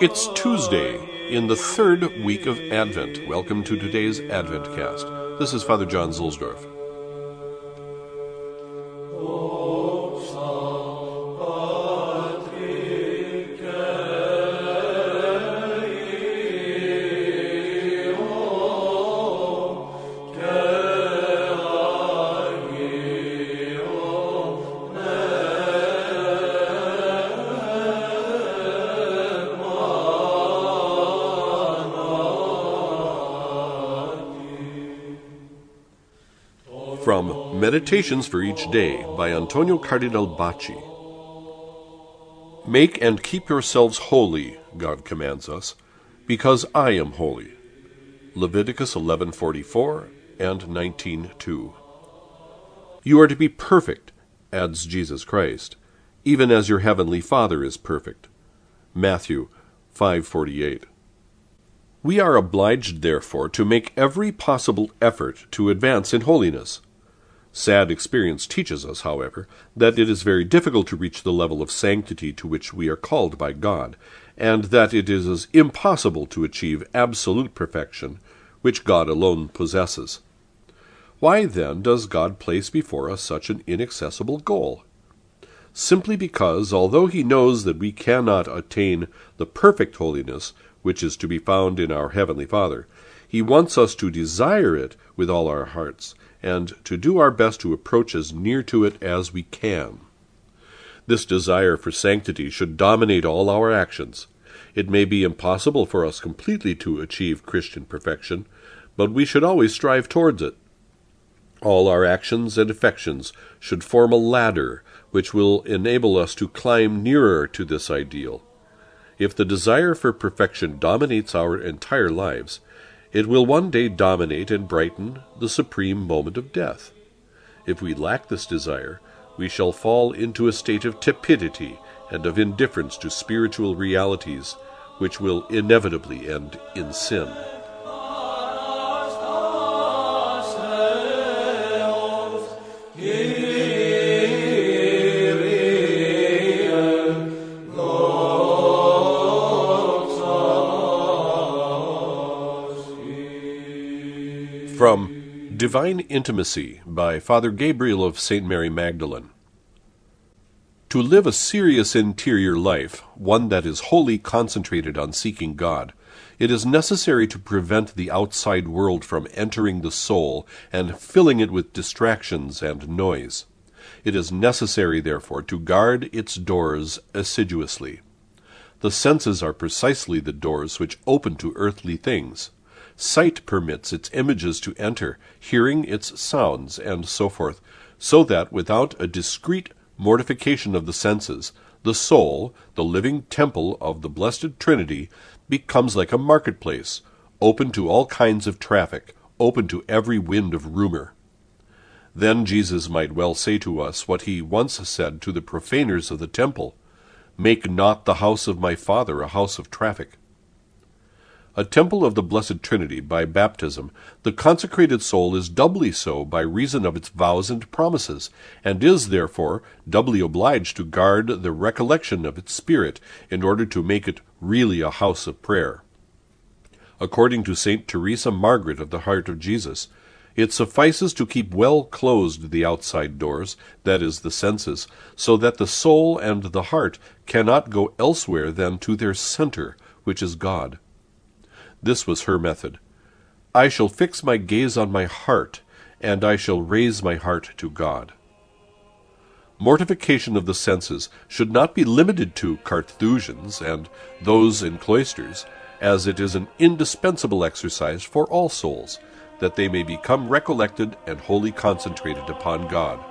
It's Tuesday in the third week of Advent. Welcome to today's Advent cast. This is Father John Zuhlsdorf. From Meditations for Each Day by Antonio Cardinal Bacci. Make and keep yourselves holy, God commands us, because I am holy. Leviticus 11:44 and 19:2. You are to be perfect, adds Jesus Christ, even as your heavenly Father is perfect. Matthew 5:48. We are obliged, therefore, to make every possible effort to advance in holiness. Sad experience teaches us, however, that it is very difficult to reach the level of sanctity to which we are called by God, and that it is impossible to achieve absolute perfection, which God alone possesses. Why, then, does God place before us such an inaccessible goal? Simply because, although He knows that we cannot attain the perfect holiness which is to be found in our Heavenly Father, He wants us to desire it with all our hearts and to do our best to approach as near to it as we can. This desire for sanctity should dominate all our actions. It may be impossible for us completely to achieve Christian perfection, but we should always strive towards it. All our actions and affections should form a ladder which will enable us to climb nearer to this ideal. If the desire for perfection dominates our entire lives, it will one day dominate and brighten the supreme moment of death. If we lack this desire, we shall fall into a state of tepidity and of indifference to spiritual realities, which will inevitably end in sin. Divine Intimacy by Father Gabriel of St. Mary Magdalene. To live a serious interior life, one that is wholly concentrated on seeking God, it is necessary to prevent the outside world from entering the soul and filling it with distractions and noise. It is necessary, therefore, to guard its doors assiduously. The senses are precisely the doors which open to earthly things. Sight permits its images to enter, hearing its sounds, and so forth, so that without a discreet mortification of the senses, the soul, the living temple of the blessed Trinity, becomes like a marketplace, open to all kinds of traffic, open to every wind of rumor. Then Jesus might well say to us what he once said to the profaners of the temple Make not the house of my Father a house of traffic. A temple of the Blessed Trinity by baptism, the consecrated soul is doubly so by reason of its vows and promises, and is, therefore, doubly obliged to guard the recollection of its spirit in order to make it really a house of prayer. According to Saint Teresa Margaret of the Heart of Jesus, it suffices to keep well closed the outside doors, that is, the senses, so that the soul and the heart cannot go elsewhere than to their center, which is God. This was her method. I shall fix my gaze on my heart, and I shall raise my heart to God. Mortification of the senses should not be limited to Carthusians and those in cloisters, as it is an indispensable exercise for all souls, that they may become recollected and wholly concentrated upon God.